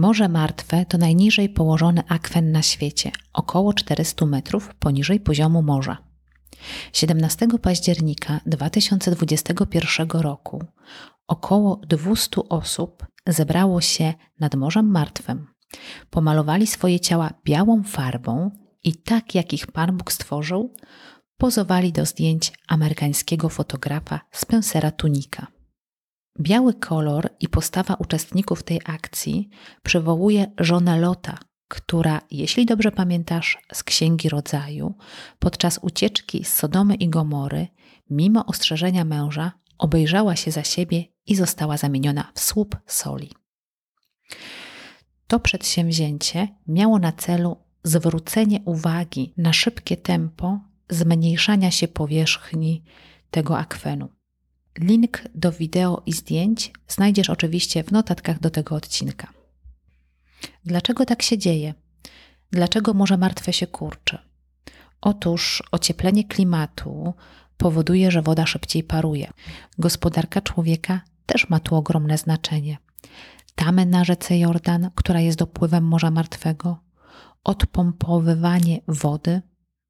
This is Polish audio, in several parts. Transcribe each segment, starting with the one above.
Morze Martwe to najniżej położony akwen na świecie, około 400 metrów poniżej poziomu morza. 17 października 2021 roku około 200 osób zebrało się nad Morzem Martwym. Pomalowali swoje ciała białą farbą i tak jak ich Pan Bóg stworzył, pozowali do zdjęć amerykańskiego fotografa Spencera Tunika. Biały kolor i postawa uczestników tej akcji przywołuje żonę Lota, która, jeśli dobrze pamiętasz z Księgi Rodzaju, podczas ucieczki z Sodomy i Gomory, mimo ostrzeżenia męża, obejrzała się za siebie i została zamieniona w słup soli. To przedsięwzięcie miało na celu zwrócenie uwagi na szybkie tempo zmniejszania się powierzchni tego akwenu. Link do wideo i zdjęć znajdziesz oczywiście w notatkach do tego odcinka. Dlaczego tak się dzieje? Dlaczego Morze Martwe się kurczy? Otóż ocieplenie klimatu powoduje, że woda szybciej paruje. Gospodarka człowieka też ma tu ogromne znaczenie. Tamy na rzece Jordan, która jest dopływem Morza Martwego, odpompowywanie wody,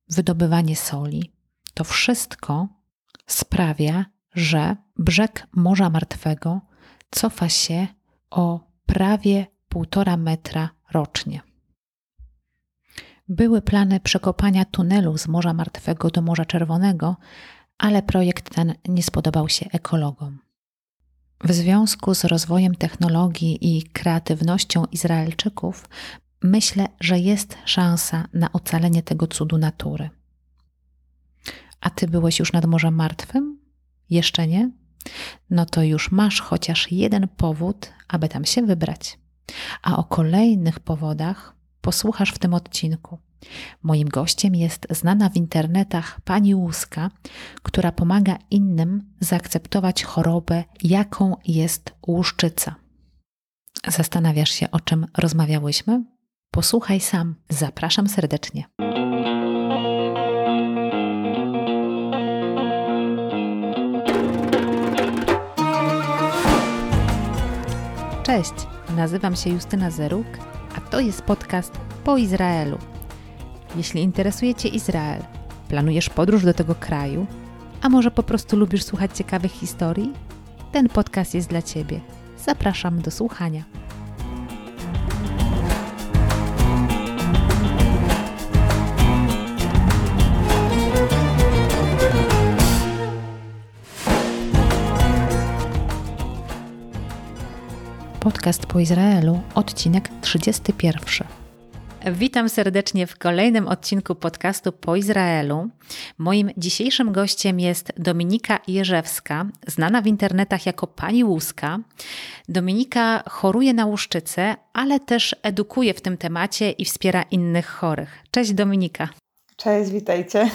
wydobywanie soli, to wszystko sprawia, że brzeg Morza Martwego cofa się o prawie półtora metra rocznie. Były plany przekopania tunelu z Morza Martwego do Morza Czerwonego, ale projekt ten nie spodobał się ekologom. W związku z rozwojem technologii i kreatywnością Izraelczyków, myślę, że jest szansa na ocalenie tego cudu natury. A ty byłeś już nad Morzem Martwym? Jeszcze nie? No to już masz chociaż jeden powód, aby tam się wybrać. A o kolejnych powodach posłuchasz w tym odcinku. Moim gościem jest znana w internetach pani Łuska, która pomaga innym zaakceptować chorobę, jaką jest łuszczyca. Zastanawiasz się, o czym rozmawiałyśmy? Posłuchaj sam. Zapraszam serdecznie. Cześć, nazywam się Justyna Zeruk, a to jest podcast po Izraelu. Jeśli interesuje Cię Izrael, planujesz podróż do tego kraju, a może po prostu lubisz słuchać ciekawych historii? Ten podcast jest dla Ciebie. Zapraszam do słuchania. Podcast po Izraelu, odcinek 31. Witam serdecznie w kolejnym odcinku podcastu po Izraelu. Moim dzisiejszym gościem jest Dominika Jerzewska, znana w internetach jako Pani Łuska. Dominika choruje na łuszczycę, ale też edukuje w tym temacie i wspiera innych chorych. Cześć Dominika. Cześć, witajcie.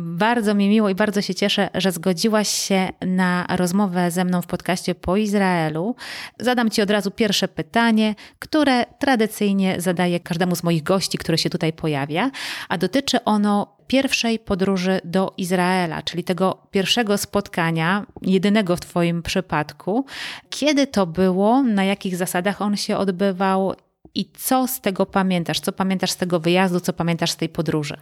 Bardzo mi miło i bardzo się cieszę, że zgodziłaś się na rozmowę ze mną w podcaście po Izraelu. Zadam Ci od razu pierwsze pytanie, które tradycyjnie zadaję każdemu z moich gości, który się tutaj pojawia, a dotyczy ono pierwszej podróży do Izraela, czyli tego pierwszego spotkania, jedynego w Twoim przypadku. Kiedy to było, na jakich zasadach on się odbywał i co z tego pamiętasz? Co pamiętasz z tego wyjazdu, co pamiętasz z tej podróży?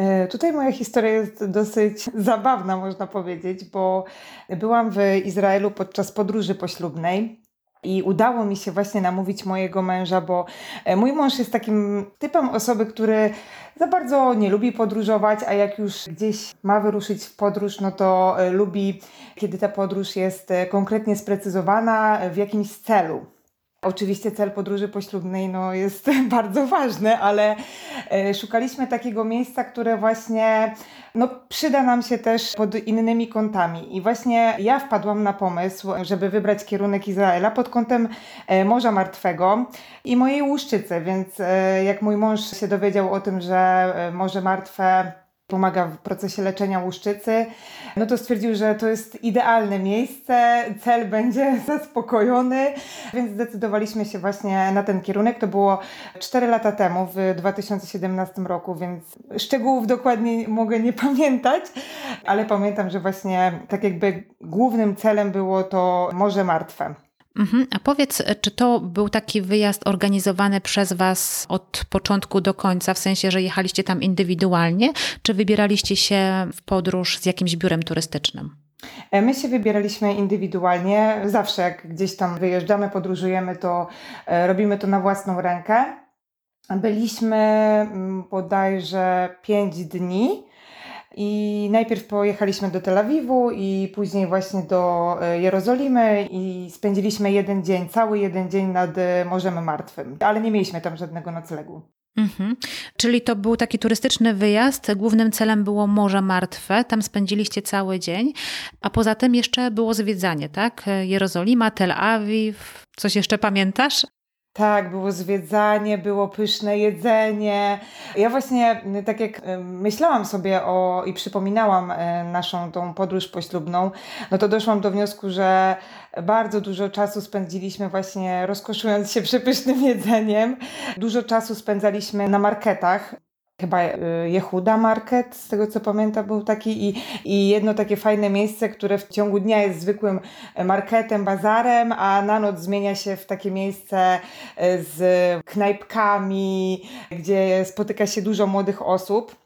E, tutaj moja historia jest dosyć zabawna, można powiedzieć, bo byłam w Izraelu podczas podróży poślubnej. I udało mi się właśnie namówić mojego męża, bo e, mój mąż jest takim typem osoby, który za bardzo nie lubi podróżować, a jak już gdzieś ma wyruszyć w podróż, no to e, lubi, kiedy ta podróż jest konkretnie sprecyzowana w jakimś celu. Oczywiście cel podróży poślubnej no, jest bardzo ważny, ale e, szukaliśmy takiego miejsca, które właśnie no, przyda nam się też pod innymi kątami. I właśnie ja wpadłam na pomysł, żeby wybrać kierunek Izraela pod kątem e, Morza Martwego i mojej Łuszczycy, więc e, jak mój mąż się dowiedział o tym, że Morze Martwe pomaga w procesie leczenia łuszczycy, no to stwierdził, że to jest idealne miejsce, cel będzie zaspokojony, więc zdecydowaliśmy się właśnie na ten kierunek. To było 4 lata temu, w 2017 roku, więc szczegółów dokładnie mogę nie pamiętać, ale pamiętam, że właśnie tak jakby głównym celem było to Morze Martwe. Mhm. A powiedz, czy to był taki wyjazd organizowany przez Was od początku do końca, w sensie, że jechaliście tam indywidualnie, czy wybieraliście się w podróż z jakimś biurem turystycznym? E, my się wybieraliśmy indywidualnie. Zawsze jak gdzieś tam wyjeżdżamy, podróżujemy, to e, robimy to na własną rękę. Byliśmy mm, bodajże 5 dni. I najpierw pojechaliśmy do Tel Awiwu i później właśnie do e, Jerozolimy i spędziliśmy jeden dzień, cały jeden dzień nad Morzem Martwym, ale nie mieliśmy tam żadnego noclegu. Mhm. Czyli to był taki turystyczny wyjazd. Głównym celem było Morze Martwe. Tam spędziliście cały dzień, a poza tym jeszcze było zwiedzanie, tak? Jerozolima, Tel Awiw. Coś jeszcze pamiętasz? Tak, było zwiedzanie, było pyszne jedzenie. Ja właśnie, tak jak myślałam sobie o i przypominałam e, naszą tą podróż poślubną, no to doszłam do wniosku, że bardzo dużo czasu spędziliśmy właśnie rozkoszując się przepysznym jedzeniem. Dużo czasu spędzaliśmy na marketach chyba y, Jehuda Market, z tego co pamiętam, był taki i, i jedno takie fajne miejsce, które w ciągu dnia jest zwykłym marketem, bazarem, a na noc zmienia się w takie miejsce y, z knajpkami, gdzie spotyka się dużo młodych osób.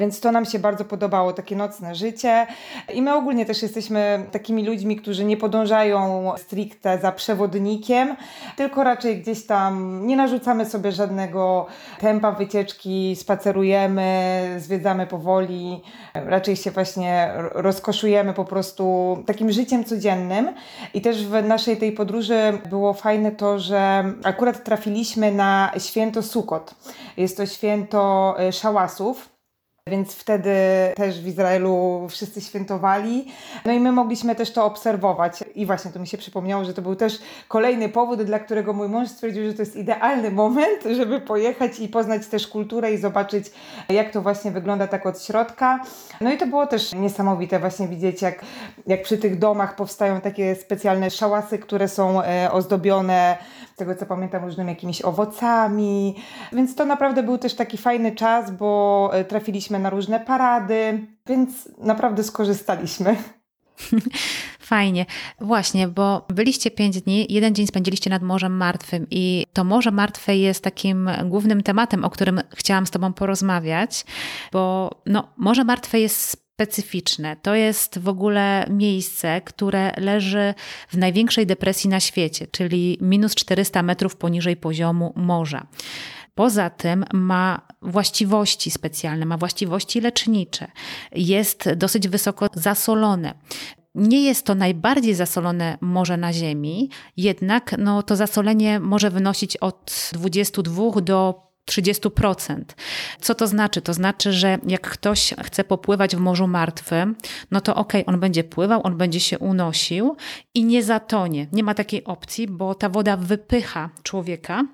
Więc to nam się bardzo podobało, takie nocne życie. I my ogólnie też jesteśmy takimi ludźmi, którzy nie podążają stricte za przewodnikiem, tylko raczej gdzieś tam nie narzucamy sobie żadnego tempa wycieczki, spacerujemy, zwiedzamy powoli, raczej się właśnie rozkoszujemy po prostu takim życiem codziennym. I też w naszej tej podróży było fajne to, że akurat trafiliśmy na święto Sukot. Jest to święto e, szałasów. Więc wtedy też w Izraelu wszyscy świętowali. No i my mogliśmy też to obserwować. I właśnie to mi się przypomniało, że to był też kolejny powód, dla którego mój mąż stwierdził, że to jest idealny moment, żeby pojechać i poznać też kulturę i zobaczyć, jak to właśnie wygląda tak od środka. No i to było też niesamowite właśnie widzieć, jak, jak przy tych domach powstają takie specjalne szałasy, które są e, ozdobione, tego co pamiętam, różnymi jakimiś owocami. Więc to naprawdę był też taki fajny czas, bo e, na różne parady, więc naprawdę skorzystaliśmy. Fajnie. Właśnie, bo byliście pięć dni, jeden dzień spędziliście nad Morzem Martwym i to Morze Martwe jest takim głównym tematem, o którym chciałam z Tobą porozmawiać, bo no, Morze Martwe jest specyficzne. To jest w ogóle miejsce, które leży w największej depresji na świecie, czyli minus 400 metrów poniżej poziomu morza. Poza tym ma właściwości specjalne, ma właściwości lecznicze, jest dosyć wysoko zasolone. Nie jest to najbardziej zasolone morze na Ziemi, jednak no, to zasolenie może wynosić od 22 do 30%. Co to znaczy? To znaczy, że jak ktoś chce popływać w Morzu Martwym, no to okej, okay, on będzie pływał, on będzie się unosił i nie zatonie. Nie ma takiej opcji, bo ta woda wypycha człowieka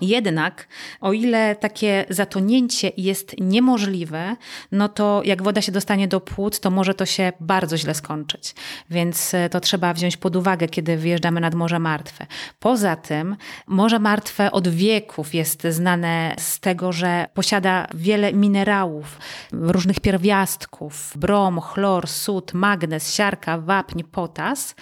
jednak, o ile takie zatonięcie jest niemożliwe, no to jak woda się dostanie do płuc, to może to się bardzo źle skończyć. Więc e, to trzeba wziąć pod uwagę, kiedy wyjeżdżamy nad Morze Martwe. Poza tym, Morze Martwe od wieków jest znane z tego, że posiada wiele minerałów, różnych pierwiastków, brom, chlor, sód, magnez, siarka, wapń, potas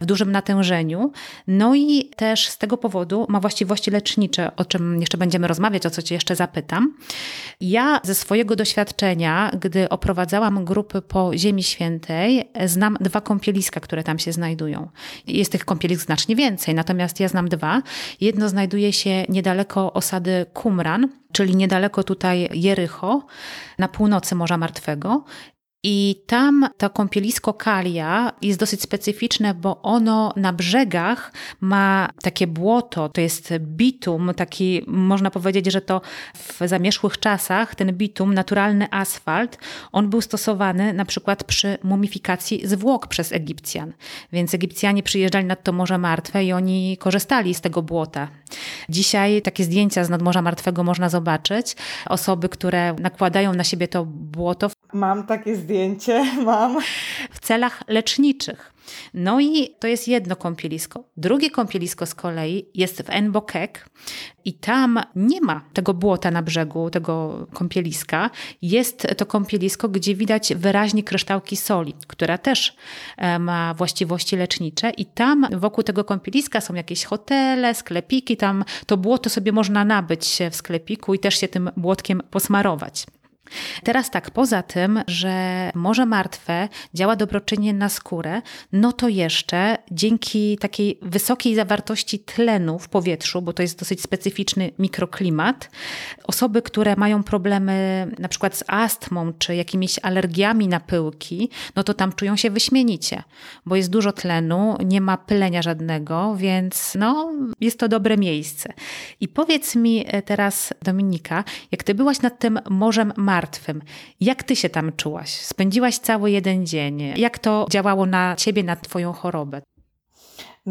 w dużym natężeniu. No i też z tego powodu ma właściwości lecznicze o czym jeszcze będziemy rozmawiać, o co Cię jeszcze zapytam. Ja ze swojego doświadczenia, gdy oprowadzałam grupy po Ziemi Świętej, znam dwa kąpieliska, które tam się znajdują. Jest tych kąpielisk znacznie więcej, natomiast ja znam dwa. Jedno znajduje się niedaleko osady Qumran, czyli niedaleko tutaj Jericho, na północy Morza Martwego. I tam to kąpielisko Kalia jest dosyć specyficzne, bo ono na brzegach ma takie błoto, to jest bitum, taki można powiedzieć, że to w zamierzchłych czasach ten bitum, naturalny asfalt, on był stosowany na przykład przy mumifikacji zwłok przez Egipcjan. Więc Egipcjanie przyjeżdżali nad to Morze Martwe i oni korzystali z tego błota. Dzisiaj takie zdjęcia z nadmorza martwego można zobaczyć. Osoby, które nakładają na siebie to błoto. Mam takie zdjęcie, mam. W celach leczniczych. No i to jest jedno kąpielisko. Drugie kąpielisko z kolei jest w Enbokek i tam nie ma tego błota na brzegu tego kąpieliska. Jest to kąpielisko, gdzie widać wyraźnie kryształki soli, która też e, ma właściwości lecznicze i tam wokół tego kąpieliska są jakieś hotele, sklepiki, tam to błoto sobie można nabyć w sklepiku i też się tym błotkiem posmarować. Teraz tak, poza tym, że Morze Martwe działa dobroczynnie na skórę, no to jeszcze dzięki takiej wysokiej zawartości tlenu w powietrzu, bo to jest dosyć specyficzny mikroklimat, osoby, które mają problemy na przykład z astmą czy jakimiś alergiami na pyłki, no to tam czują się wyśmienicie, bo jest dużo tlenu, nie ma pylenia żadnego, więc no, jest to dobre miejsce. I powiedz mi teraz, Dominika, jak ty byłaś nad tym Morzem Martwym, martwym. Jak ty się tam czułaś? Spędziłaś cały jeden dzień. Jak to działało na ciebie, na twoją chorobę?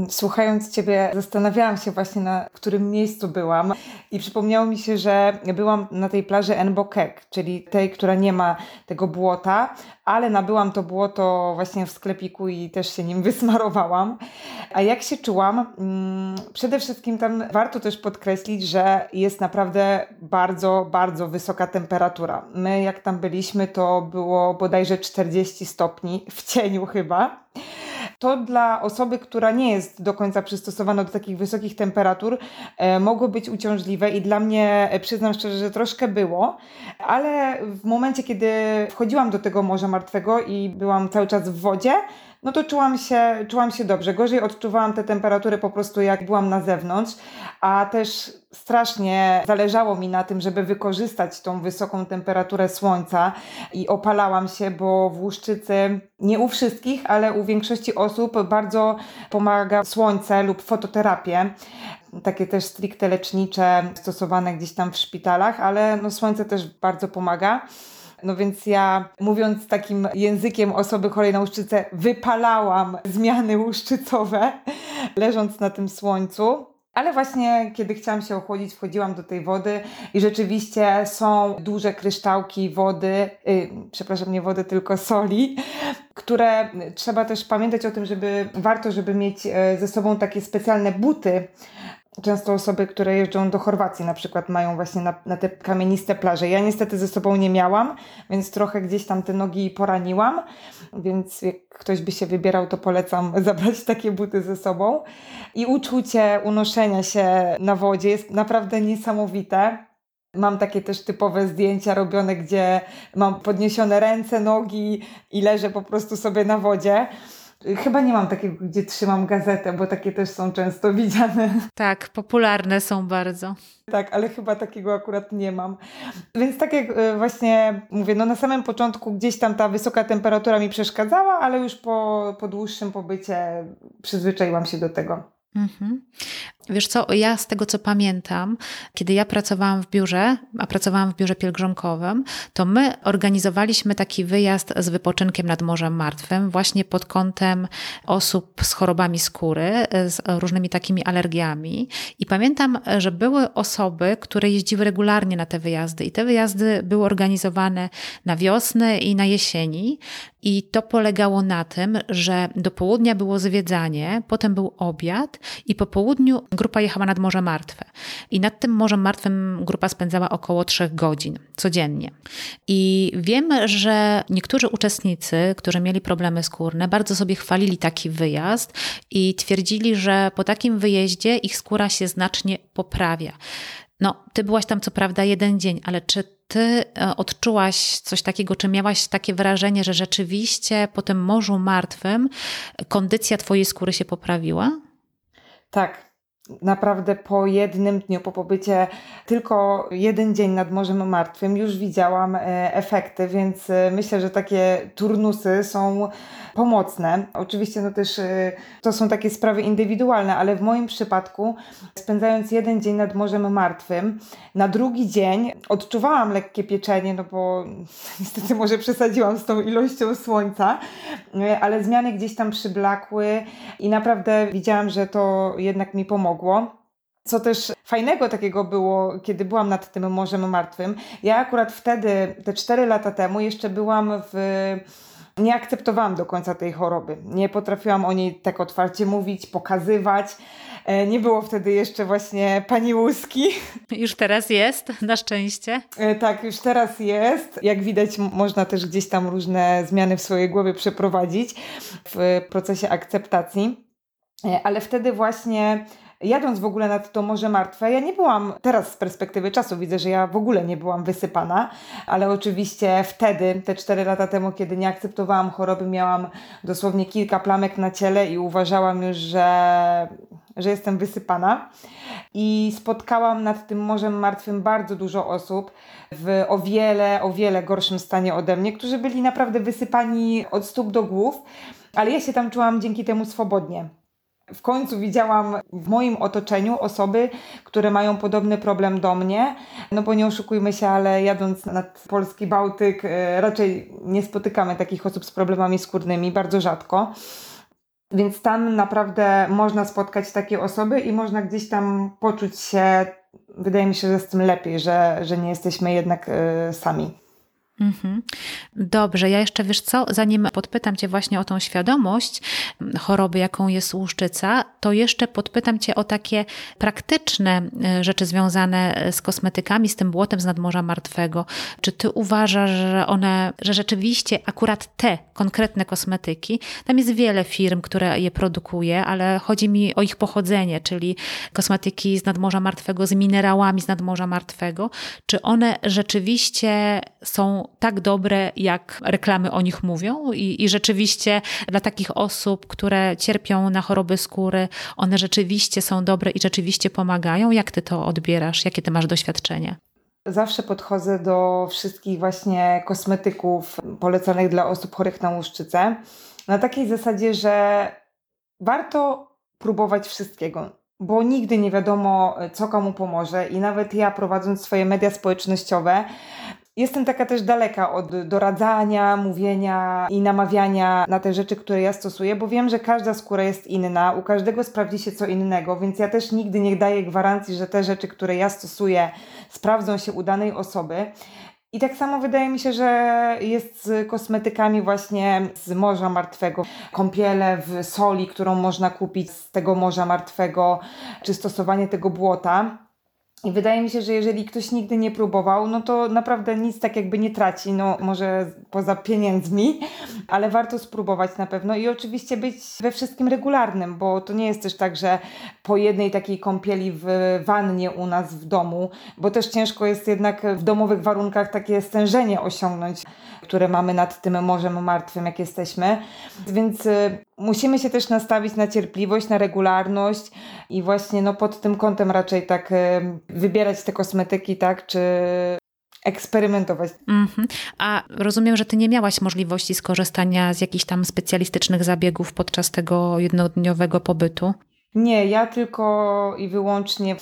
Słuchając Ciebie, zastanawiałam się właśnie, na którym miejscu byłam i przypomniało mi się, że byłam na tej plaży Enbokek, czyli tej, która nie ma tego błota, ale nabyłam to błoto właśnie w sklepiku i też się nim wysmarowałam. A jak się czułam? Mm, przede wszystkim tam warto też podkreślić, że jest naprawdę bardzo, bardzo wysoka temperatura. My jak tam byliśmy, to było bodajże 40 stopni w cieniu chyba to dla osoby, która nie jest do końca przystosowana do takich wysokich temperatur, e, mogło być uciążliwe i dla mnie, e, przyznam szczerze, że troszkę było, ale w momencie, kiedy wchodziłam do tego Morza Martwego i byłam cały czas w wodzie, no to czułam się, czułam się dobrze. Gorzej odczuwałam te temperatury po prostu jak byłam na zewnątrz, a też strasznie zależało mi na tym, żeby wykorzystać tą wysoką temperaturę słońca i opalałam się, bo w Łuszczycy nie u wszystkich, ale u większości osób bardzo pomaga słońce lub fototerapię takie też stricte lecznicze stosowane gdzieś tam w szpitalach, ale no słońce też bardzo pomaga. No więc ja, mówiąc takim językiem osoby chorej na łuszczycę, wypalałam zmiany łuszczycowe, leżąc na tym słońcu. Ale właśnie kiedy chciałam się ochłodzić, wchodziłam do tej wody i rzeczywiście są duże kryształki wody, yy, przepraszam, nie wody, tylko soli, które trzeba też pamiętać o tym, żeby warto, żeby mieć e, ze sobą takie specjalne buty, Często osoby, które jeżdżą do Chorwacji na przykład mają właśnie na, na, te kamieniste plaże. Ja niestety ze sobą nie miałam, więc trochę gdzieś tam te nogi poraniłam, więc jak ktoś by się wybierał, to polecam zabrać takie buty ze sobą. I uczucie unoszenia się na wodzie jest naprawdę niesamowite. Mam takie też typowe zdjęcia robione, gdzie mam podniesione ręce, nogi i leżę po prostu sobie na wodzie. Chyba nie mam takiego, gdzie trzymam gazetę, bo takie też są często widziane. Tak, popularne są bardzo. Tak, ale chyba takiego akurat nie mam. Więc tak jak e, właśnie mówię, no na samym początku gdzieś tam ta wysoka temperatura mi przeszkadzała, ale już po, po dłuższym pobycie przyzwyczaiłam się do tego. Mhm. Wiesz co, ja z tego co pamiętam, kiedy ja pracowałam w biurze, a pracowałam w biurze pielgrzymkowym, to my organizowaliśmy taki wyjazd z wypoczynkiem nad Morzem Martwym, właśnie pod kątem osób z chorobami skóry, z różnymi takimi alergiami. I pamiętam, że były osoby, które jeździły regularnie na te wyjazdy, i te wyjazdy były organizowane na wiosnę i na jesieni. I to polegało na tym, że do południa było zwiedzanie, potem był obiad i po południu grupa jechała nad Morze Martwe. I nad tym Morzem Martwym grupa spędzała około trzech godzin codziennie. I wiem, że niektórzy uczestnicy, którzy mieli problemy skórne, bardzo sobie chwalili taki wyjazd i twierdzili, że po takim wyjeździe ich skóra się znacznie poprawia. No, ty byłaś tam co prawda jeden dzień, ale czy ty e, odczułaś coś takiego, czy miałaś takie wrażenie, że rzeczywiście po tym morzu martwym kondycja twojej skóry się poprawiła? Tak, naprawdę po jednym dniu, po pobycie tylko jeden dzień nad Morzem Martwym już widziałam e, efekty, więc e, myślę, że takie turnusy są pomocne. Oczywiście no też e, to są takie sprawy indywidualne, ale w moim przypadku spędzając jeden dzień nad Morzem Martwym, na drugi dzień odczuwałam lekkie pieczenie, no bo niestety może przesadziłam z tą ilością słońca, ale zmiany gdzieś tam przyblakły i naprawdę widziałam, że to jednak mi pomogło pomogło. Co też fajnego takiego było, kiedy byłam nad tym Morzem Martwym. Ja akurat wtedy, te cztery lata temu, jeszcze byłam w nie akceptowałam do końca tej choroby. Nie potrafiłam o niej tak otwarcie mówić, pokazywać. E, nie było wtedy jeszcze właśnie pani łuski. Już teraz jest, na szczęście. E, tak, już teraz jest. Jak widać, można też gdzieś tam różne zmiany w swojej głowie przeprowadzić w procesie akceptacji. E, ale wtedy właśnie jadąc w ogóle nad to Morze Martwe, ja nie byłam, teraz z perspektywy czasu widzę, że ja w ogóle nie byłam wysypana, ale oczywiście wtedy, te cztery lata temu, kiedy nie akceptowałam choroby, miałam dosłownie kilka plamek na ciele i uważałam już, że, że jestem wysypana. I spotkałam nad tym Morzem Martwym bardzo dużo osób w o wiele, o wiele gorszym stanie ode mnie, którzy byli naprawdę wysypani od stóp do głów, ale ja się tam czułam dzięki temu swobodnie w końcu widziałam w moim otoczeniu osoby, które mają podobny problem do mnie. No bo nie oszukujmy się, ale jadąc nad polski Bałtyk, e, raczej nie spotykamy takich osób z problemami skórnymi, bardzo rzadko. Więc tam naprawdę można spotkać takie osoby i można gdzieś tam poczuć się, wydaje mi się, że z tym lepiej, że, że nie jesteśmy jednak y, sami. Mhm. Dobrze, ja jeszcze wiesz co, zanim podpytam Cię właśnie o tą świadomość choroby, jaką jest łuszczyca, to jeszcze podpytam Cię o takie praktyczne e, rzeczy związane e, z kosmetykami, z tym błotem z nadmorza martwego. Czy Ty uważasz, że one, że rzeczywiście akurat te konkretne kosmetyki, tam jest wiele firm, które je produkuje, ale chodzi mi o ich pochodzenie, czyli kosmetyki z nadmorza martwego, z minerałami z nadmorza martwego, czy one rzeczywiście są tak dobre, jak reklamy o nich mówią i, i rzeczywiście dla takich osób, które cierpią na choroby skóry, one rzeczywiście są dobre i rzeczywiście pomagają. Jak ty to odbierasz? Jakie ty masz doświadczenie? Zawsze podchodzę do wszystkich właśnie kosmetyków polecanych dla osób chorych na łuszczycę na takiej zasadzie, że warto próbować wszystkiego, bo nigdy nie wiadomo, co komu pomoże. I nawet ja, prowadząc swoje media społecznościowe, Jestem taka też daleka od doradzania, mówienia i namawiania na te rzeczy, które ja stosuję, bo wiem, że każda skóra jest inna, u każdego sprawdzi się co innego, więc ja też nigdy nie daję gwarancji, że te rzeczy, które ja stosuję, sprawdzą się u danej osoby. I tak samo wydaje mi się, że jest z kosmetykami właśnie z Morza Martwego. Kąpiele w soli, którą można kupić z tego Morza Martwego, czy stosowanie tego błota. I wydaje mi się, że jeżeli ktoś nigdy nie próbował, no to naprawdę nic tak jakby nie traci, no może poza pieniędzmi, ale warto spróbować na pewno i oczywiście być we wszystkim regularnym, bo to nie jest też tak, że po jednej takiej kąpieli w wannie u nas w domu, bo też ciężko jest jednak w domowych warunkach takie stężenie osiągnąć, które mamy nad tym Morzem Martwym, jak jesteśmy. Więc y, musimy się też nastawić na cierpliwość, na regularność i właśnie no pod tym kątem raczej tak wybierać te kosmetyki, tak, czy eksperymentować. Mm-hmm. A rozumiem, że ty nie miałaś możliwości skorzystania z jakichś tam specjalistycznych zabiegów podczas tego jednodniowego pobytu? Nie, ja tylko i wyłącznie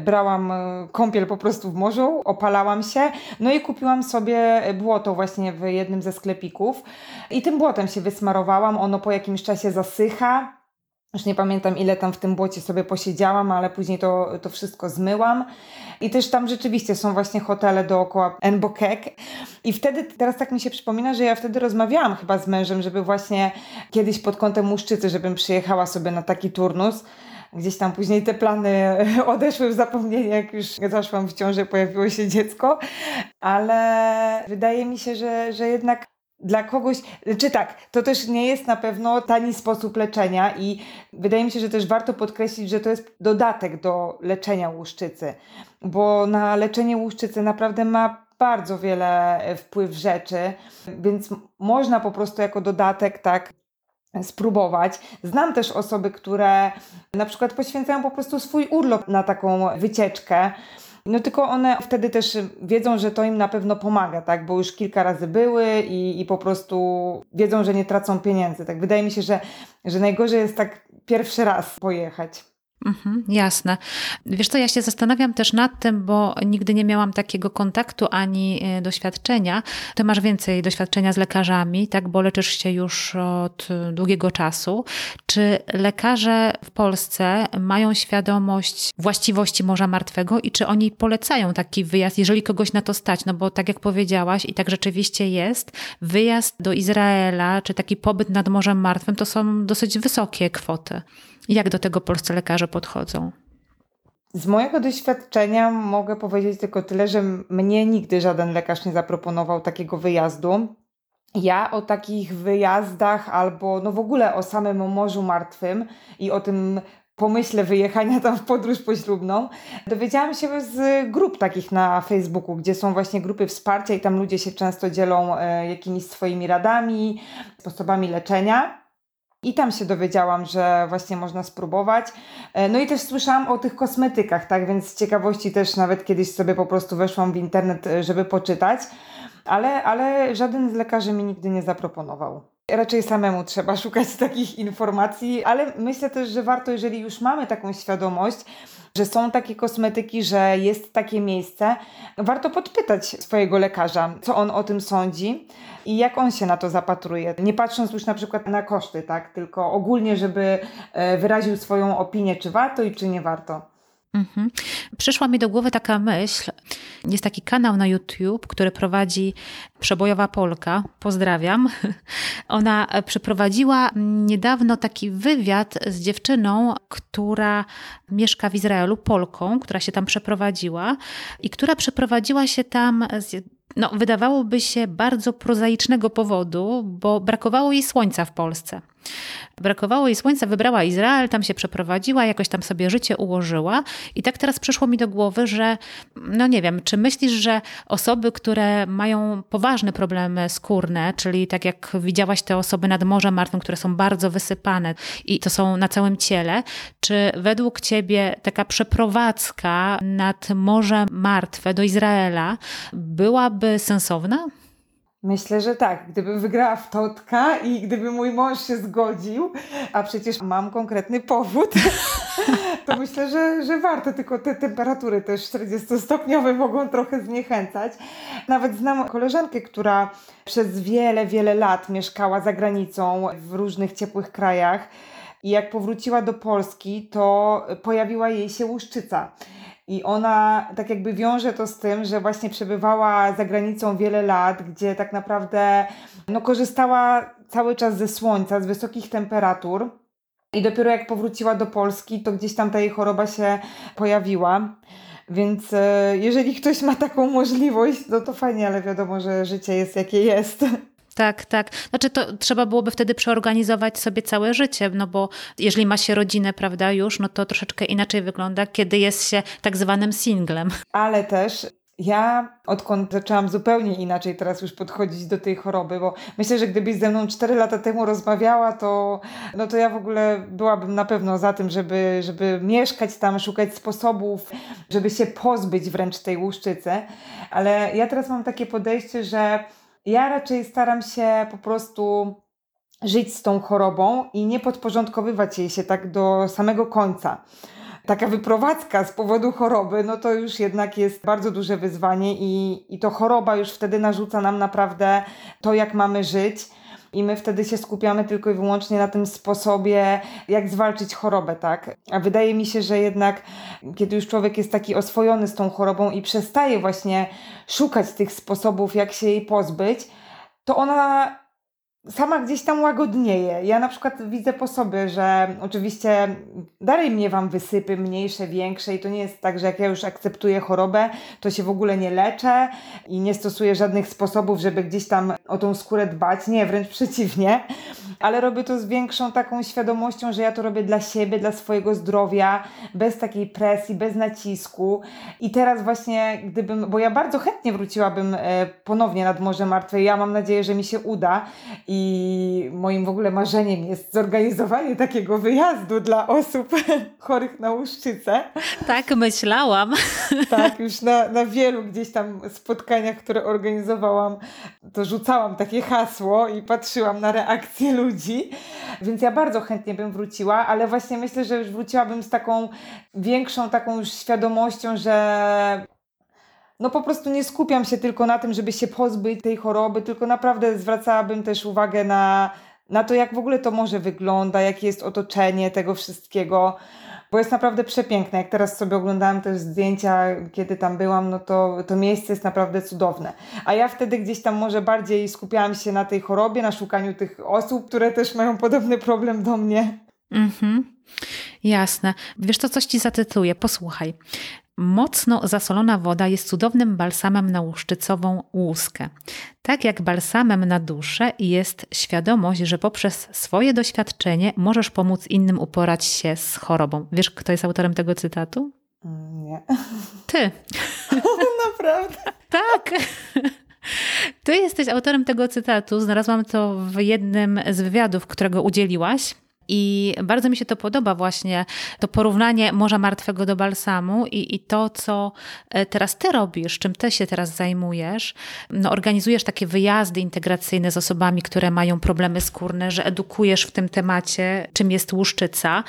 brałam e, kąpiel po prostu w morzu, opalałam się, no i kupiłam sobie błoto właśnie w jednym ze sklepików. I tym błotem się wysmarowałam, ono po jakimś czasie zasycha, już nie pamiętam, ile tam w tym błocie sobie posiedziałam, ale później to, to wszystko zmyłam. I też tam rzeczywiście są właśnie hotele dookoła Enbokek. I wtedy, teraz tak mi się przypomina, że ja wtedy rozmawiałam chyba z mężem, żeby właśnie kiedyś pod kątem Łuszczycy, żebym przyjechała sobie na taki turnus. Gdzieś tam później te plany odeszły w zapomnienie, jak już zaszłam w ciąży, pojawiło się dziecko. Ale wydaje mi się, że, że jednak dla kogoś, czy tak, to też nie jest na pewno tani sposób leczenia i wydaje mi się, że też warto podkreślić, że to jest dodatek do leczenia łuszczycy, bo na leczenie łuszczycy naprawdę ma bardzo wiele wpływ rzeczy, więc można po prostu jako dodatek tak spróbować. Znam też osoby, które na przykład poświęcają po prostu swój urlop na taką wycieczkę no tylko one wtedy też wiedzą, że to im na pewno pomaga, tak? Bo już kilka razy były i, i po prostu wiedzą, że nie tracą pieniędzy. Tak wydaje mi się, że, że najgorzej jest tak pierwszy raz pojechać. Mhm, jasne. Wiesz co, ja się zastanawiam też nad tym, bo nigdy nie miałam takiego kontaktu ani e, doświadczenia. Ty masz więcej doświadczenia z lekarzami, tak, bo leczysz się już od długiego czasu. Czy lekarze w Polsce mają świadomość właściwości Morza Martwego i czy oni polecają taki wyjazd, jeżeli kogoś na to stać? No bo tak jak powiedziałaś i tak rzeczywiście jest, wyjazd do Izraela, czy taki pobyt nad Morzem Martwym to są dosyć wysokie kwoty. Jak do tego polscy lekarze podchodzą? Z mojego doświadczenia mogę powiedzieć tylko tyle, że mnie nigdy żaden lekarz nie zaproponował takiego wyjazdu. Ja o takich wyjazdach albo no w ogóle o samym Morzu Martwym i o tym pomyśle wyjechania tam w podróż poślubną, dowiedziałam się z grup takich na Facebooku, gdzie są właśnie grupy wsparcia i tam ludzie się często dzielą e, jakimiś swoimi radami, sposobami leczenia. I tam się dowiedziałam, że właśnie można spróbować. E, no i też słyszałam o tych kosmetykach, tak? Więc z ciekawości też nawet kiedyś sobie po prostu weszłam w internet, e, żeby poczytać. Ale, ale żaden z lekarzy mi nigdy nie zaproponował. Raczej samemu trzeba szukać takich informacji, ale myślę też, że warto, jeżeli już mamy taką świadomość, że są takie kosmetyki, że jest takie miejsce, warto podpytać swojego lekarza, co on o tym sądzi i jak on się na to zapatruje. Nie patrząc już na przykład na koszty, tak, tylko ogólnie, żeby e, wyraził swoją opinię, czy warto i czy nie warto. Mhm. Przyszła mi do głowy taka myśl. Jest taki kanał na YouTube, który prowadzi Przebojowa Polka. Pozdrawiam. Ona przeprowadziła niedawno taki wywiad z dziewczyną, która mieszka w Izraelu, Polką, która się tam przeprowadziła i która przeprowadziła się tam z no, wydawałoby się bardzo prozaicznego powodu, bo brakowało jej słońca w Polsce. Brakowało jej słońca, wybrała Izrael, tam się przeprowadziła, jakoś tam sobie życie ułożyła. I tak teraz przyszło mi do głowy, że no nie wiem, czy myślisz, że osoby, które mają poważne problemy skórne, czyli tak jak widziałaś te osoby nad Morzem Martwym, które są bardzo wysypane i to są na całym ciele, czy według ciebie taka przeprowadzka nad Morze Martwe do Izraela byłaby sensowna? Myślę, że tak. Gdybym wygrała w Totka i gdyby mój mąż się zgodził, a przecież mam konkretny powód, to myślę, że, że warto. Tylko te temperatury też 40-stopniowe mogą trochę zniechęcać. Nawet znam koleżankę, która przez wiele, wiele lat mieszkała za granicą w różnych ciepłych krajach. I jak powróciła do Polski, to pojawiła jej się łuszczyca. I ona tak jakby wiąże to z tym, że właśnie przebywała za granicą wiele lat, gdzie tak naprawdę no, korzystała cały czas ze słońca, z wysokich temperatur. I dopiero jak powróciła do Polski, to gdzieś tam ta jej choroba się pojawiła. Więc e, jeżeli ktoś ma taką możliwość, no to fajnie, ale wiadomo, że życie jest jakie jest. Tak, tak. Znaczy to trzeba byłoby wtedy przeorganizować sobie całe życie, no bo jeżeli ma się rodzinę, prawda, już, no to troszeczkę inaczej wygląda, kiedy jest się tak zwanym singlem. Ale też ja odkąd zaczęłam zupełnie inaczej teraz już podchodzić do tej choroby, bo myślę, że gdybyś ze mną 4 lata temu rozmawiała, to, no to ja w ogóle byłabym na pewno za tym, żeby, żeby mieszkać tam, szukać sposobów, żeby się pozbyć wręcz tej łuszczycy. Ale ja teraz mam takie podejście, że ja raczej staram się po prostu żyć z tą chorobą i nie podporządkowywać jej się tak do samego końca. Taka wyprowadzka z powodu choroby, no to już jednak jest bardzo duże wyzwanie i, i to choroba już wtedy narzuca nam naprawdę to, jak mamy żyć i my wtedy się skupiamy tylko i wyłącznie na tym sposobie, jak zwalczyć chorobę, tak? A wydaje mi się, że jednak kiedy już człowiek jest taki oswojony z tą chorobą i przestaje właśnie szukać tych sposobów, jak się jej pozbyć, to ona sama gdzieś tam łagodnieje. Ja na przykład widzę po sobie, że oczywiście dalej mnie wam wysypy, mniejsze, większe i to nie jest tak, że jak ja już akceptuję chorobę, to się w ogóle nie leczę i nie stosuję żadnych sposobów, żeby gdzieś tam o tą skórę dbać. Nie, wręcz przeciwnie. Ale robię to z większą taką świadomością, że ja to robię dla siebie, dla swojego zdrowia, bez takiej presji, bez nacisku. I teraz właśnie, gdybym, bo ja bardzo chętnie wróciłabym e, ponownie nad Morze Martwe, ja mam nadzieję, że mi się uda I moim w ogóle marzeniem jest zorganizowanie takiego wyjazdu dla osób chorych na łuszczycę. Tak, myślałam. Tak, już na, na wielu gdzieś tam spotkaniach, które organizowałam, to rzucałam takie hasło i patrzyłam na reakcje ludzi. Więc ja bardzo chętnie bym wróciła, ale właśnie myślę, że już wróciłabym z taką większą taką już świadomością, że no po prostu nie skupiam się tylko na tym, żeby się pozbyć tej choroby, tylko naprawdę zwracałabym też uwagę na, na to, jak w ogóle to może wygląda, jakie jest otoczenie tego wszystkiego, bo jest naprawdę przepiękne. Jak teraz sobie oglądałam te zdjęcia, kiedy tam byłam, no to to miejsce jest naprawdę cudowne. A ja wtedy gdzieś tam może bardziej skupiałam się na tej chorobie, na szukaniu tych osób, które też mają podobny problem do mnie. Mhm. Jasne. Wiesz to coś ci zatytuję. Posłuchaj. Mocno zasolona woda jest cudownym balsamem na łuszczycową łuskę. Tak jak balsamem na duszę jest świadomość, że poprzez swoje doświadczenie możesz pomóc innym uporać się z chorobą. Wiesz, kto jest autorem tego cytatu? Mm, nie. Ty. Naprawdę? Tak. Ty jesteś autorem tego cytatu. Znalazłam to w jednym z wywiadów, którego udzieliłaś. I bardzo mi się to podoba właśnie, to porównanie Morza Martwego do balsamu i, i to, co e, teraz ty robisz, czym ty się teraz zajmujesz. No, organizujesz takie wyjazdy integracyjne z osobami, które mają problemy skórne, że edukujesz w tym temacie, czym jest łuszczyca.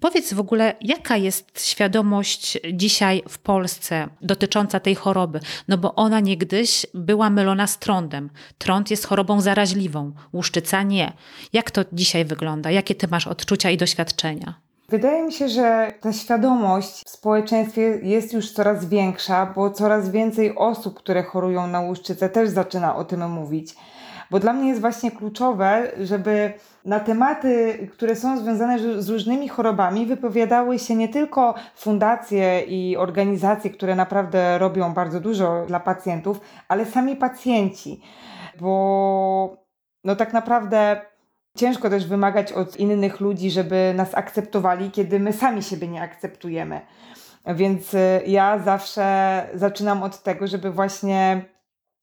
Powiedz w ogóle, jaka jest świadomość dzisiaj w Polsce dotycząca tej choroby? No bo ona niegdyś była mylona z trądem. Trąd jest chorobą zaraźliwą, łuszczyca nie. Jak to dzisiaj wygląda? Jakie ty masz odczucia i doświadczenia? Wydaje mi się, że ta świadomość w społeczeństwie jest już coraz większa, bo coraz więcej osób, które chorują na łuszczycę, też zaczyna o tym mówić. Bo dla mnie jest właśnie kluczowe, żeby na tematy, które są związane z różnymi chorobami, wypowiadały się nie tylko fundacje i organizacje, które naprawdę robią bardzo dużo dla pacjentów, ale sami pacjenci. Bo no tak naprawdę Ciężko też wymagać od innych ludzi, żeby nas akceptowali, kiedy my sami siebie nie akceptujemy. Więc y, ja zawsze zaczynam od tego, żeby właśnie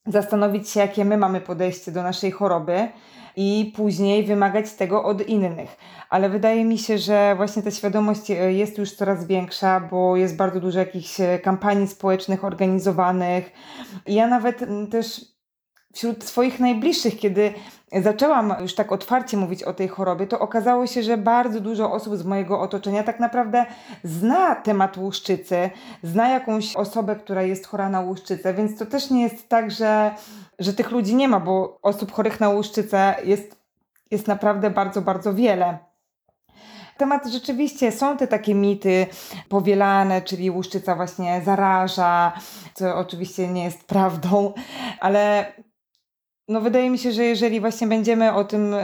zastanowić się, jakie my mamy podejście do naszej choroby i później wymagać tego od innych. Ale wydaje mi się, że właśnie ta świadomość y, jest już coraz większa, bo jest bardzo dużo jakichś y, kampanii społecznych organizowanych. I ja nawet też wśród swoich najbliższych, kiedy zaczęłam już tak otwarcie mówić o tej chorobie, to okazało się, że bardzo dużo osób z mojego otoczenia tak naprawdę zna temat łuszczycy, zna jakąś osobę, która jest chora na łuszczycę, więc to też nie jest tak, że, że tych ludzi nie ma, bo osób chorych na łuszczycę jest, jest naprawdę bardzo, bardzo wiele. Temat rzeczywiście są te takie mity powielane, czyli łuszczyca właśnie zaraża, co oczywiście nie jest prawdą, ale no wydaje mi się, że jeżeli właśnie będziemy o tym e,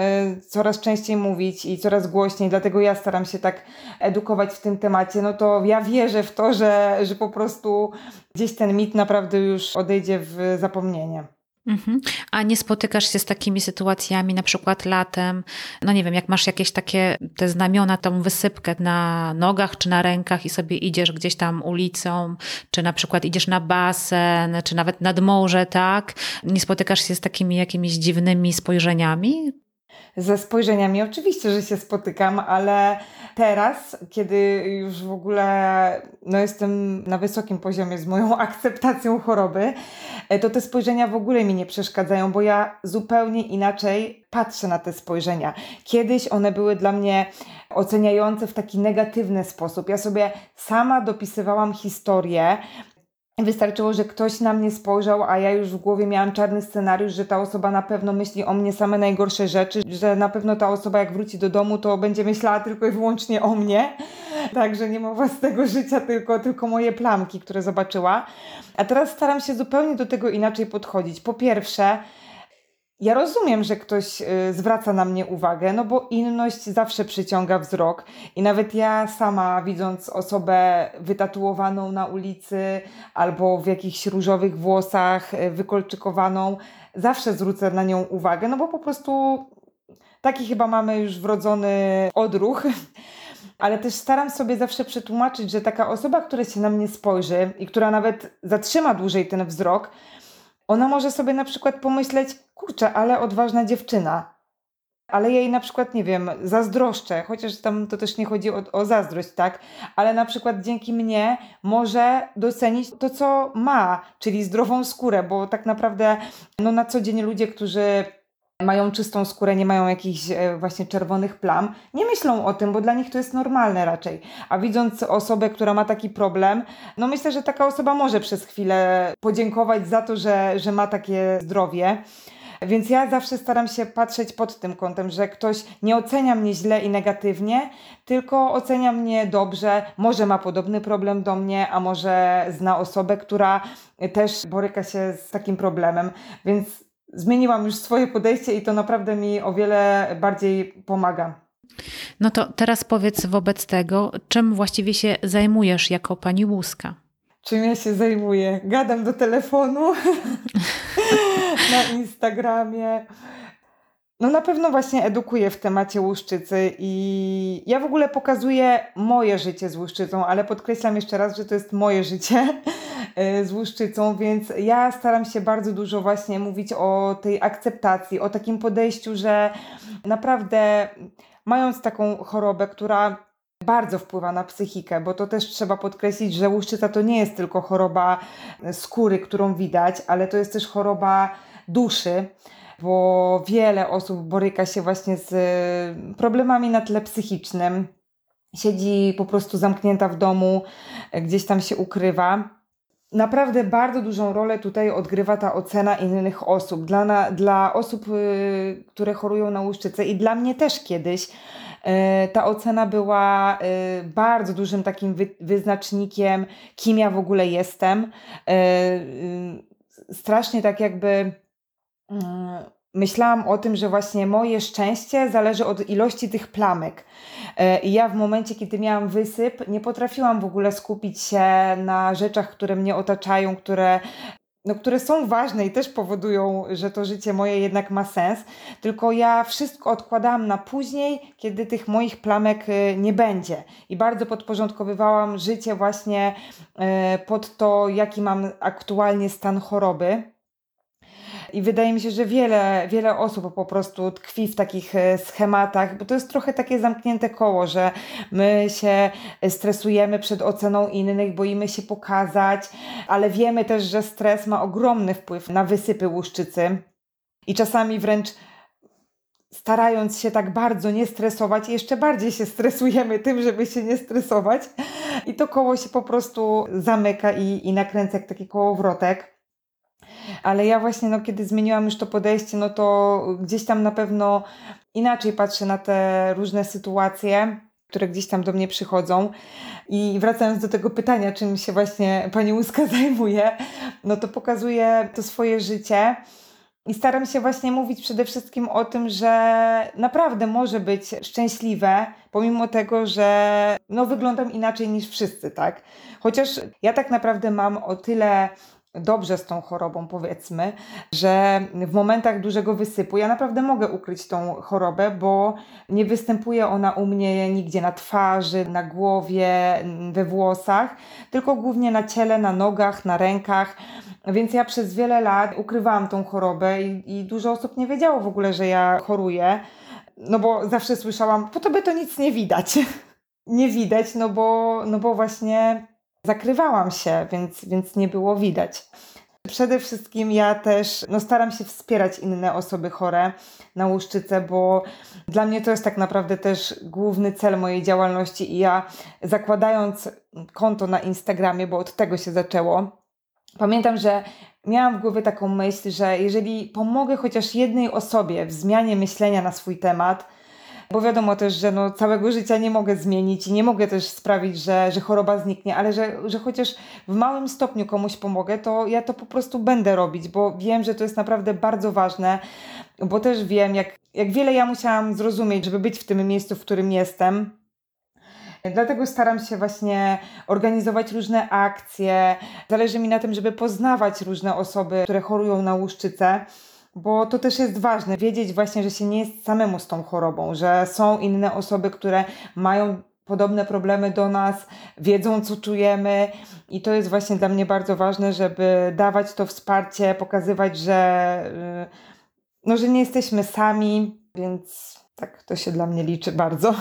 coraz częściej mówić i coraz głośniej, dlatego ja staram się tak edukować w tym temacie, no to ja wierzę w to, że, że po prostu gdzieś ten mit naprawdę już odejdzie w zapomnienie. Mhm. A nie spotykasz się z takimi sytuacjami, na przykład latem, no nie wiem, jak masz jakieś takie te znamiona, tą wysypkę na nogach czy na rękach i sobie idziesz gdzieś tam ulicą, czy na przykład idziesz na basen, czy nawet nad morze, tak? Nie spotykasz się z takimi jakimiś dziwnymi spojrzeniami? Ze spojrzeniami oczywiście, że się spotykam, ale teraz, kiedy już w ogóle no, jestem na wysokim poziomie z moją akceptacją choroby, e, to te spojrzenia w ogóle mi nie przeszkadzają, bo ja zupełnie inaczej patrzę na te spojrzenia. Kiedyś one były dla mnie oceniające w taki negatywny sposób. Ja sobie sama dopisywałam historię, Wystarczyło, że ktoś na mnie spojrzał, a ja już w głowie miałam czarny scenariusz, że ta osoba na pewno myśli o mnie same najgorsze rzeczy, że na pewno ta osoba jak wróci do domu, to będzie myślała tylko i wyłącznie o mnie. Także nie ma własnego życia, tylko, tylko moje plamki, które zobaczyła. A teraz staram się zupełnie do tego inaczej podchodzić. Po pierwsze, ja rozumiem, że ktoś y, zwraca na mnie uwagę, no bo inność zawsze przyciąga wzrok. I nawet ja sama, widząc osobę wytatuowaną na ulicy albo w jakichś różowych włosach, y, wykolczykowaną, zawsze zwrócę na nią uwagę, no bo po prostu taki chyba mamy już wrodzony odruch. Ale też staram sobie zawsze przetłumaczyć, że taka osoba, która się na mnie spojrzy i która nawet zatrzyma dłużej ten wzrok, ona może sobie na przykład pomyśleć, kurczę, ale odważna dziewczyna. ale jej na przykład, nie wiem, zazdroszczę, chociaż tam to też nie chodzi o, o zazdrość, tak? Ale na przykład dzięki mnie może docenić to, co ma, czyli zdrową skórę, bo tak naprawdę no na co dzień ludzie, którzy mają czystą skórę, nie mają jakichś e, właśnie czerwonych plam, nie myślą o tym, bo dla nich to jest normalne raczej. A widząc osobę, która ma taki problem, no myślę, że taka osoba może przez chwilę podziękować za to, że, że ma takie zdrowie. Więc ja zawsze staram się patrzeć pod tym kątem, że ktoś nie ocenia mnie źle i negatywnie, tylko ocenia mnie dobrze, może ma podobny problem do mnie, a może zna osobę, która też boryka się z takim problemem. Więc zmieniłam już swoje podejście i to naprawdę mi o wiele bardziej pomaga. No to teraz powiedz wobec tego, czym właściwie się zajmujesz jako pani łuska? Czym ja się zajmuję? Gadam do telefonu na Instagramie. No na pewno właśnie edukuję w temacie łuszczycy i ja w ogóle pokazuję moje życie z łuszczycą, ale podkreślam jeszcze raz, że to jest moje życie e, z łuszczycą, więc ja staram się bardzo dużo właśnie mówić o tej akceptacji, o takim podejściu, że naprawdę mając taką chorobę, która bardzo wpływa na psychikę, bo to też trzeba podkreślić, że łuszczyca to nie jest tylko choroba skóry, którą widać, ale to jest też choroba duszy bo wiele osób boryka się właśnie z y, problemami na tle psychicznym. Siedzi po prostu zamknięta w domu, gdzieś tam się ukrywa. Naprawdę bardzo dużą rolę tutaj odgrywa ta ocena innych osób. Dla, na, dla osób, y, które chorują na łuszczycę i dla mnie też kiedyś y, ta ocena była bardzo dużym takim wyznacznikiem, kim ja w ogóle jestem. Strasznie tak jakby myślałam o tym, że właśnie moje szczęście zależy od ilości tych plamek. E, I ja w momencie, kiedy miałam wysyp, nie potrafiłam w ogóle skupić się na rzeczach, które mnie otaczają, które no, które są ważne i też powodują, że to życie moje jednak ma sens, tylko ja wszystko odkładałam na później, kiedy tych moich plamek e, nie będzie. I bardzo podporządkowywałam życie właśnie e, pod to, jaki mam aktualnie stan choroby. I wydaje mi się, że wiele, wiele osób po prostu tkwi w takich e, schematach, bo to jest trochę takie zamknięte koło, że my się stresujemy przed oceną innych, boimy się pokazać, ale wiemy też, że stres ma ogromny wpływ na wysypy łuszczycy. I czasami wręcz starając się tak bardzo nie stresować, jeszcze bardziej się stresujemy tym, żeby się nie stresować. I to koło się po prostu zamyka i, i nakręca jak taki kołowrotek. Ale ja właśnie, no, kiedy zmieniłam już to podejście, no to gdzieś tam na pewno inaczej patrzę na te różne sytuacje, które gdzieś tam do mnie przychodzą. I wracając do tego pytania, czym się właśnie pani Łuska zajmuje, no to pokazuje to swoje życie. I staram się właśnie mówić przede wszystkim o tym, że naprawdę może być szczęśliwe, pomimo tego, że no, wyglądam inaczej niż wszyscy, tak? Chociaż ja tak naprawdę mam o tyle dobrze z tą chorobą, powiedzmy, że w momentach dużego wysypu ja naprawdę mogę ukryć tą chorobę, bo nie występuje ona u mnie nigdzie na twarzy, na głowie, we włosach, tylko głównie na ciele, na nogach, na rękach. Więc ja przez wiele lat ukrywałam tą chorobę i, i dużo osób nie wiedziało w ogóle, że ja choruję. No bo zawsze słyszałam, po tobie to nic nie widać. nie widać, no bo, no bo właśnie zakrywałam się, więc, więc nie było widać. Przede wszystkim ja też no, staram się wspierać inne osoby chore na łuszczycę, bo dla mnie to jest tak naprawdę też główny cel mojej działalności i ja zakładając konto na Instagramie, bo od tego się zaczęło, pamiętam, że miałam w głowie taką myśl, że jeżeli pomogę chociaż jednej osobie w zmianie myślenia na swój temat, bo wiadomo też, że no, całego życia nie mogę zmienić i nie mogę też sprawić, że, że choroba zniknie, ale że, że chociaż w małym stopniu komuś pomogę, to ja to po prostu będę robić, bo wiem, że to jest naprawdę bardzo ważne, bo też wiem, jak, jak wiele ja musiałam zrozumieć, żeby być w tym miejscu, w którym jestem. Dlatego staram się właśnie organizować różne akcje. Zależy mi na tym, żeby poznawać różne osoby, które chorują na łuszczycę bo to też jest ważne, wiedzieć właśnie, że się nie jest samemu z tą chorobą, że są inne osoby, które mają podobne problemy do nas, wiedzą, co czujemy, i to jest właśnie dla mnie bardzo ważne, żeby dawać to wsparcie, pokazywać, że, y, no, że nie jesteśmy sami, więc tak, to się dla mnie liczy bardzo.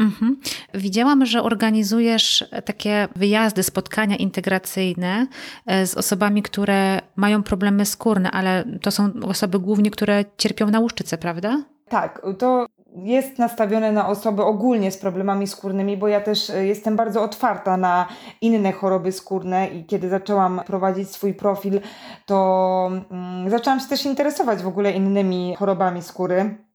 Mhm. Widziałam, że organizujesz takie wyjazdy, spotkania integracyjne e, z osobami, które mają problemy skórne, ale to są osoby głównie, które cierpią na łuszczycę, prawda? Tak, to jest nastawione na osoby ogólnie z problemami skórnymi, bo ja też e, jestem bardzo otwarta na inne choroby skórne i kiedy zaczęłam prowadzić swój profil, to mm, zaczęłam się też interesować w ogóle innymi chorobami skóry.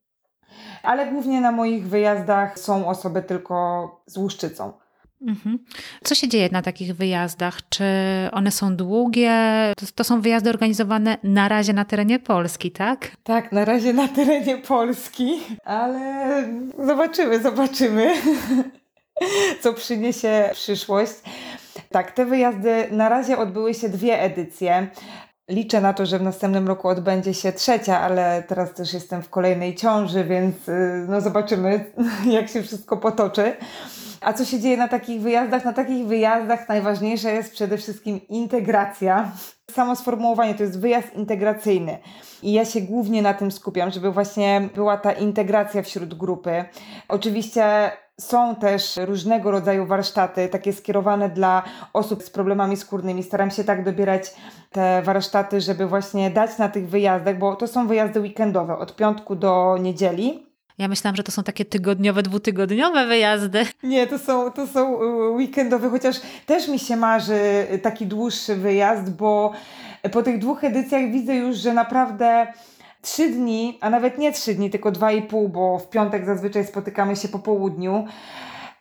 Ale głównie na moich wyjazdach są osoby tylko z łuszczycą. Mhm. Co się dzieje na takich wyjazdach? Czy one są długie? To, to, są wyjazdy organizowane na razie na terenie Polski, tak? Tak, na razie na terenie Polski, ale zobaczymy, zobaczymy, co przyniesie przyszłość. Tak, te wyjazdy na razie odbyły się dwie edycje. Liczę na to, że w następnym roku odbędzie się trzecia, ale teraz też jestem w kolejnej ciąży, więc y, no zobaczymy, jak się wszystko potoczy. A co się dzieje na takich wyjazdach? Na takich wyjazdach najważniejsza jest przede wszystkim integracja. Samo sformułowanie to jest wyjazd integracyjny. I ja się głównie na tym skupiam, żeby właśnie była ta integracja wśród grupy. Oczywiście są też różnego rodzaju warsztaty, takie skierowane dla osób z problemami skórnymi. Staram się tak dobierać te warsztaty, żeby właśnie dać na tych wyjazdach, bo to są wyjazdy weekendowe od piątku do niedzieli. Ja myślałam, że to są takie tygodniowe, dwutygodniowe wyjazdy. Nie, to są, to są y, weekendowe, chociaż też mi się marzy taki dłuższy wyjazd, bo po tych dwóch edycjach widzę już, że naprawdę trzy dni, a nawet nie trzy dni, tylko dwa i pół, bo w piątek zazwyczaj spotykamy się po południu.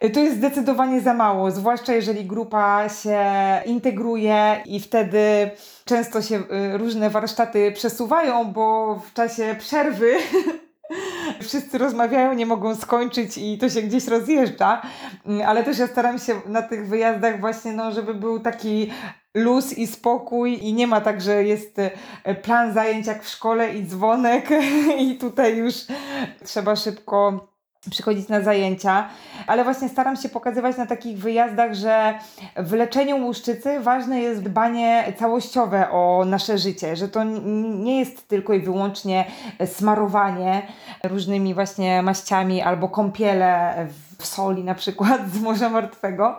Y, to jest zdecydowanie za mało, zwłaszcza jeżeli grupa się integruje i wtedy często się y, różne warsztaty przesuwają, bo w czasie przerwy wszyscy rozmawiają, nie mogą skończyć i to się gdzieś rozjeżdża, mm, ale też ja staram się na tych wyjazdach właśnie, no, żeby był taki luz i spokój i nie ma tak, że jest e, plan zajęć jak w szkole i dzwonek. I tutaj już trzeba szybko przychodzić na zajęcia, ale właśnie staram się pokazywać na takich wyjazdach, że w leczeniu łuszczycy ważne jest dbanie całościowe o nasze życie, że to nie jest tylko i wyłącznie smarowanie różnymi właśnie maściami albo kąpiele w soli na przykład z Morza Martwego,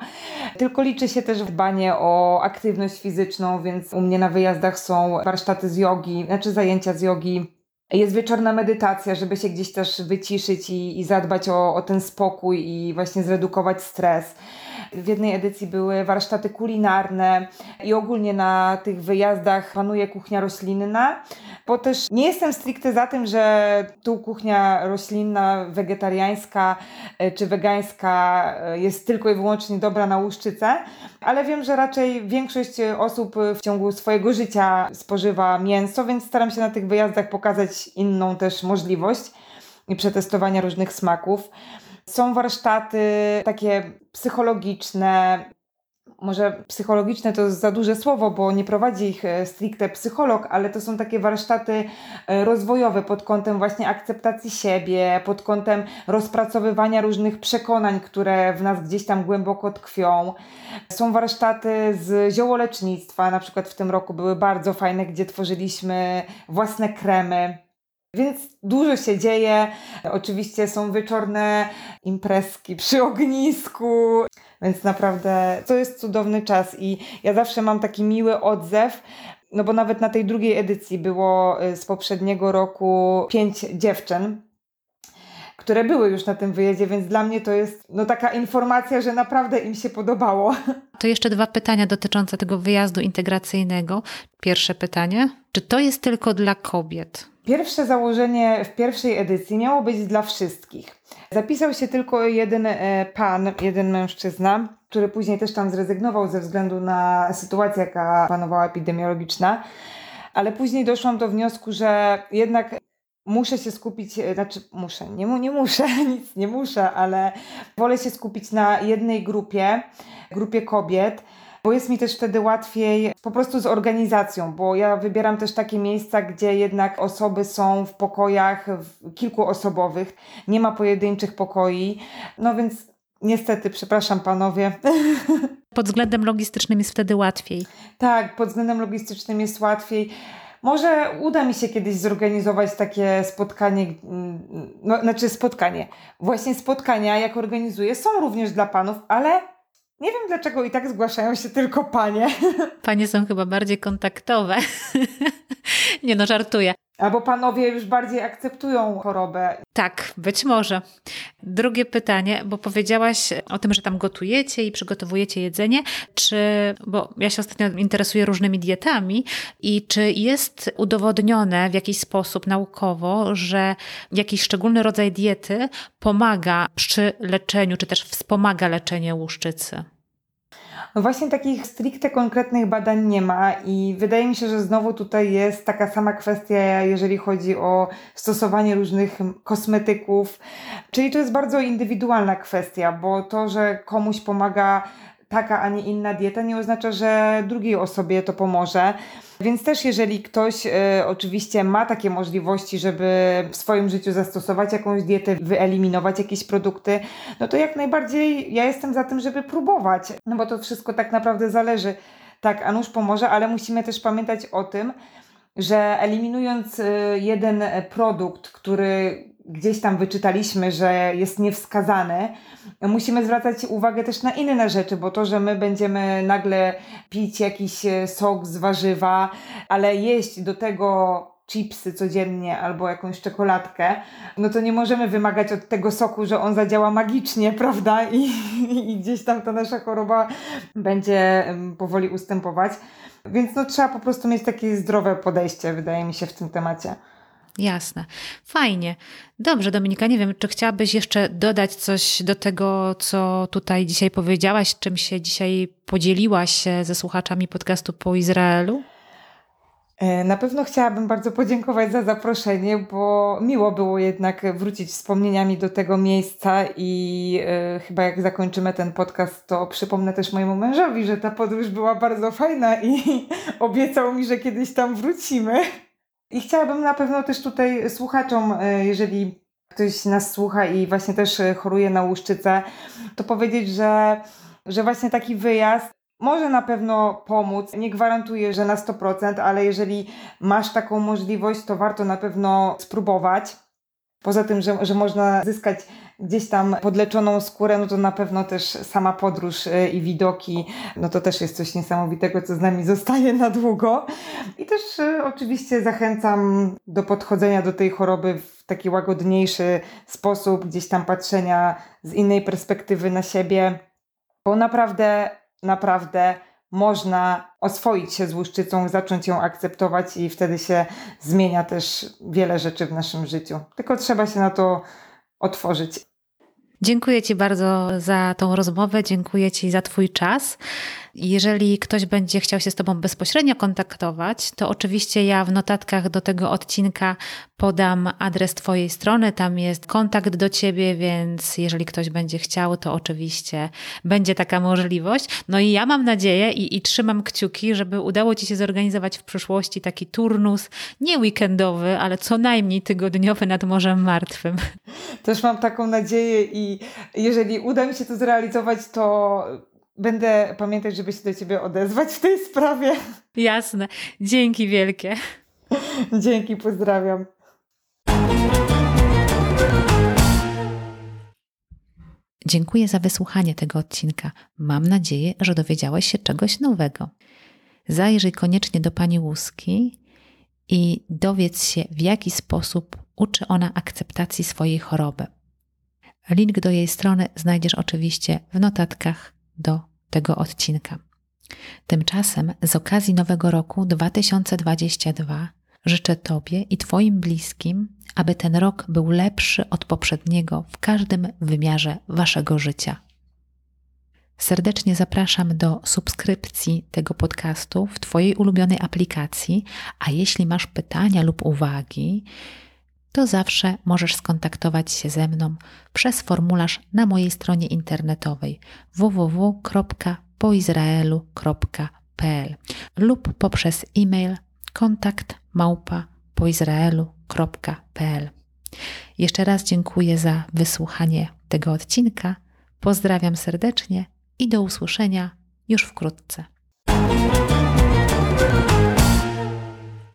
tylko liczy się też dbanie o aktywność fizyczną, więc u mnie na wyjazdach są warsztaty z jogi, znaczy zajęcia z jogi jest wieczorna medytacja, żeby się gdzieś też wyciszyć i, i zadbać o, o ten spokój i właśnie zredukować stres. W jednej edycji były warsztaty kulinarne i ogólnie na tych wyjazdach panuje kuchnia roślinna, bo też nie jestem stricte za tym, że tu kuchnia roślinna, wegetariańska e, czy wegańska e, jest tylko i wyłącznie dobra na łuszczycę, ale wiem, że raczej większość osób w ciągu swojego życia spożywa mięso, więc staram się na tych wyjazdach pokazać inną też możliwość i przetestowania różnych smaków. Są warsztaty takie psychologiczne, może psychologiczne to za duże słowo, bo nie prowadzi ich e, stricte psycholog, ale to są takie warsztaty e, rozwojowe pod kątem właśnie akceptacji siebie, pod kątem rozpracowywania różnych przekonań, które w nas gdzieś tam głęboko tkwią. Są warsztaty z ziołolecznictwa, na przykład w tym roku były bardzo fajne, gdzie tworzyliśmy własne kremy. Więc dużo się dzieje. Oczywiście są wieczorne imprezki przy ognisku. Więc naprawdę to jest cudowny czas i ja zawsze mam taki miły odzew, no bo nawet na tej drugiej edycji było y, z poprzedniego roku pięć dziewczyn, które były już na tym wyjeździe, więc dla mnie to jest no, taka informacja, że naprawdę im się podobało. To jeszcze dwa pytania dotyczące tego wyjazdu integracyjnego. Pierwsze pytanie: czy to jest tylko dla kobiet? Pierwsze założenie w pierwszej edycji miało być dla wszystkich. Zapisał się tylko jeden e, pan, jeden mężczyzna, który później też tam zrezygnował ze względu na sytuację, jaka panowała epidemiologiczna. Ale później doszłam do wniosku, że jednak muszę się skupić, e, znaczy muszę, nie, nie muszę, nic nie muszę, ale wolę się skupić na jednej grupie, grupie kobiet bo jest mi też wtedy łatwiej po prostu z organizacją, bo ja wybieram też takie miejsca, gdzie jednak osoby są w pokojach kilkuosobowych, nie ma pojedynczych pokoi, no więc niestety, przepraszam panowie. Pod względem logistycznym jest wtedy łatwiej. Tak, pod względem logistycznym jest łatwiej. Może uda mi się kiedyś zorganizować takie spotkanie, mm, no, znaczy spotkanie. Właśnie spotkania, jak organizuję, są również dla panów, ale nie wiem dlaczego i tak zgłaszają się tylko panie. Panie są chyba bardziej kontaktowe. nie no, żartuję. Albo panowie już bardziej akceptują chorobę. Tak, być może. Drugie pytanie, bo powiedziałaś o tym, że tam gotujecie i przygotowujecie jedzenie, czy, bo ja się ostatnio interesuję różnymi dietami i czy jest udowodnione w jakiś sposób naukowo, że jakiś szczególny rodzaj diety pomaga przy leczeniu, czy też wspomaga leczenie łuszczycy? No właśnie takich stricte konkretnych badań nie ma i wydaje mi się, że znowu tutaj jest taka sama kwestia, jeżeli chodzi o stosowanie różnych kosmetyków, czyli to jest bardzo indywidualna kwestia, bo to, że komuś pomaga taka, a nie inna dieta, nie oznacza, że drugiej osobie to pomoże. Więc też jeżeli ktoś y, oczywiście ma takie możliwości, żeby w swoim życiu zastosować jakąś dietę, wyeliminować jakieś produkty, no to jak najbardziej ja jestem za tym, żeby próbować, no bo to wszystko tak naprawdę zależy. Tak, a nuż pomoże, ale musimy też pamiętać o tym, że eliminując y, jeden produkt, który gdzieś tam wyczytaliśmy, że jest niewskazany, musimy zwracać uwagę też na inne rzeczy, bo to, że my będziemy nagle pić jakiś e, sok z warzywa, ale jeść do tego chipsy codziennie albo jakąś czekoladkę, no to nie możemy wymagać od tego soku, że on zadziała magicznie, prawda? I, i gdzieś tam ta nasza choroba będzie powoli ustępować. Więc no trzeba po prostu mieć takie zdrowe podejście, wydaje mi się, w tym temacie. Jasne. Fajnie. Dobrze, Dominika, nie wiem, czy chciałabyś jeszcze dodać coś do tego, co tutaj dzisiaj powiedziałaś, czym się dzisiaj podzieliłaś ze słuchaczami podcastu po Izraelu? E, na pewno chciałabym bardzo podziękować za zaproszenie, bo miło było jednak wrócić wspomnieniami do tego miejsca i e, chyba jak zakończymy ten podcast, to przypomnę też mojemu mężowi, że ta podróż była bardzo fajna i obiecał mi, że kiedyś tam wrócimy. I chciałabym na pewno też tutaj słuchaczom, e, jeżeli ktoś nas słucha i właśnie też e, choruje na łuszczycę, to powiedzieć, że, że właśnie taki wyjazd może na pewno pomóc. Nie gwarantuję, że na 100%, ale jeżeli masz taką możliwość, to warto na pewno spróbować. Poza tym, że, że można zyskać gdzieś tam podleczoną skórę, no to na pewno też sama podróż y, i widoki, no to też jest coś niesamowitego, co z nami zostaje na długo. I też y, oczywiście zachęcam do podchodzenia do tej choroby w taki łagodniejszy sposób, gdzieś tam patrzenia z innej perspektywy na siebie, bo naprawdę, naprawdę można oswoić się z łuszczycą, zacząć ją akceptować i wtedy się zmienia też wiele rzeczy w naszym życiu. Tylko trzeba się na to otworzyć. Dziękuję Ci bardzo za tą rozmowę, dziękuję Ci za Twój czas. Jeżeli ktoś będzie chciał się z Tobą bezpośrednio kontaktować, to oczywiście ja w notatkach do tego odcinka podam adres Twojej strony. Tam jest kontakt do Ciebie, więc jeżeli ktoś będzie chciał, to oczywiście będzie taka możliwość. No i ja mam nadzieję i, i trzymam kciuki, żeby udało Ci się zorganizować w przyszłości taki turnus, nie weekendowy, ale co najmniej tygodniowy nad Morzem Martwym. Też mam taką nadzieję i jeżeli uda mi się to zrealizować, to Będę pamiętać, żeby się do Ciebie odezwać w tej sprawie. Jasne. Dzięki wielkie. Dzięki, pozdrawiam. Dziękuję za wysłuchanie tego odcinka. Mam nadzieję, że dowiedziałeś się czegoś nowego. Zajrzyj koniecznie do pani Łuski i dowiedz się, w jaki sposób uczy ona akceptacji swojej choroby. Link do jej strony znajdziesz oczywiście w notatkach do tego odcinka. Tymczasem z okazji Nowego Roku 2022 życzę Tobie i Twoim bliskim, aby ten rok był lepszy od poprzedniego w każdym wymiarze Waszego życia. Serdecznie zapraszam do subskrypcji tego podcastu w Twojej ulubionej aplikacji, a jeśli masz pytania lub uwagi, to zawsze możesz skontaktować się ze mną przez formularz na mojej stronie internetowej www.poizraelu.pl lub poprzez e-mail kontakt małpa poizraelu.pl. Jeszcze raz dziękuję za wysłuchanie tego odcinka. Pozdrawiam serdecznie i do usłyszenia już wkrótce.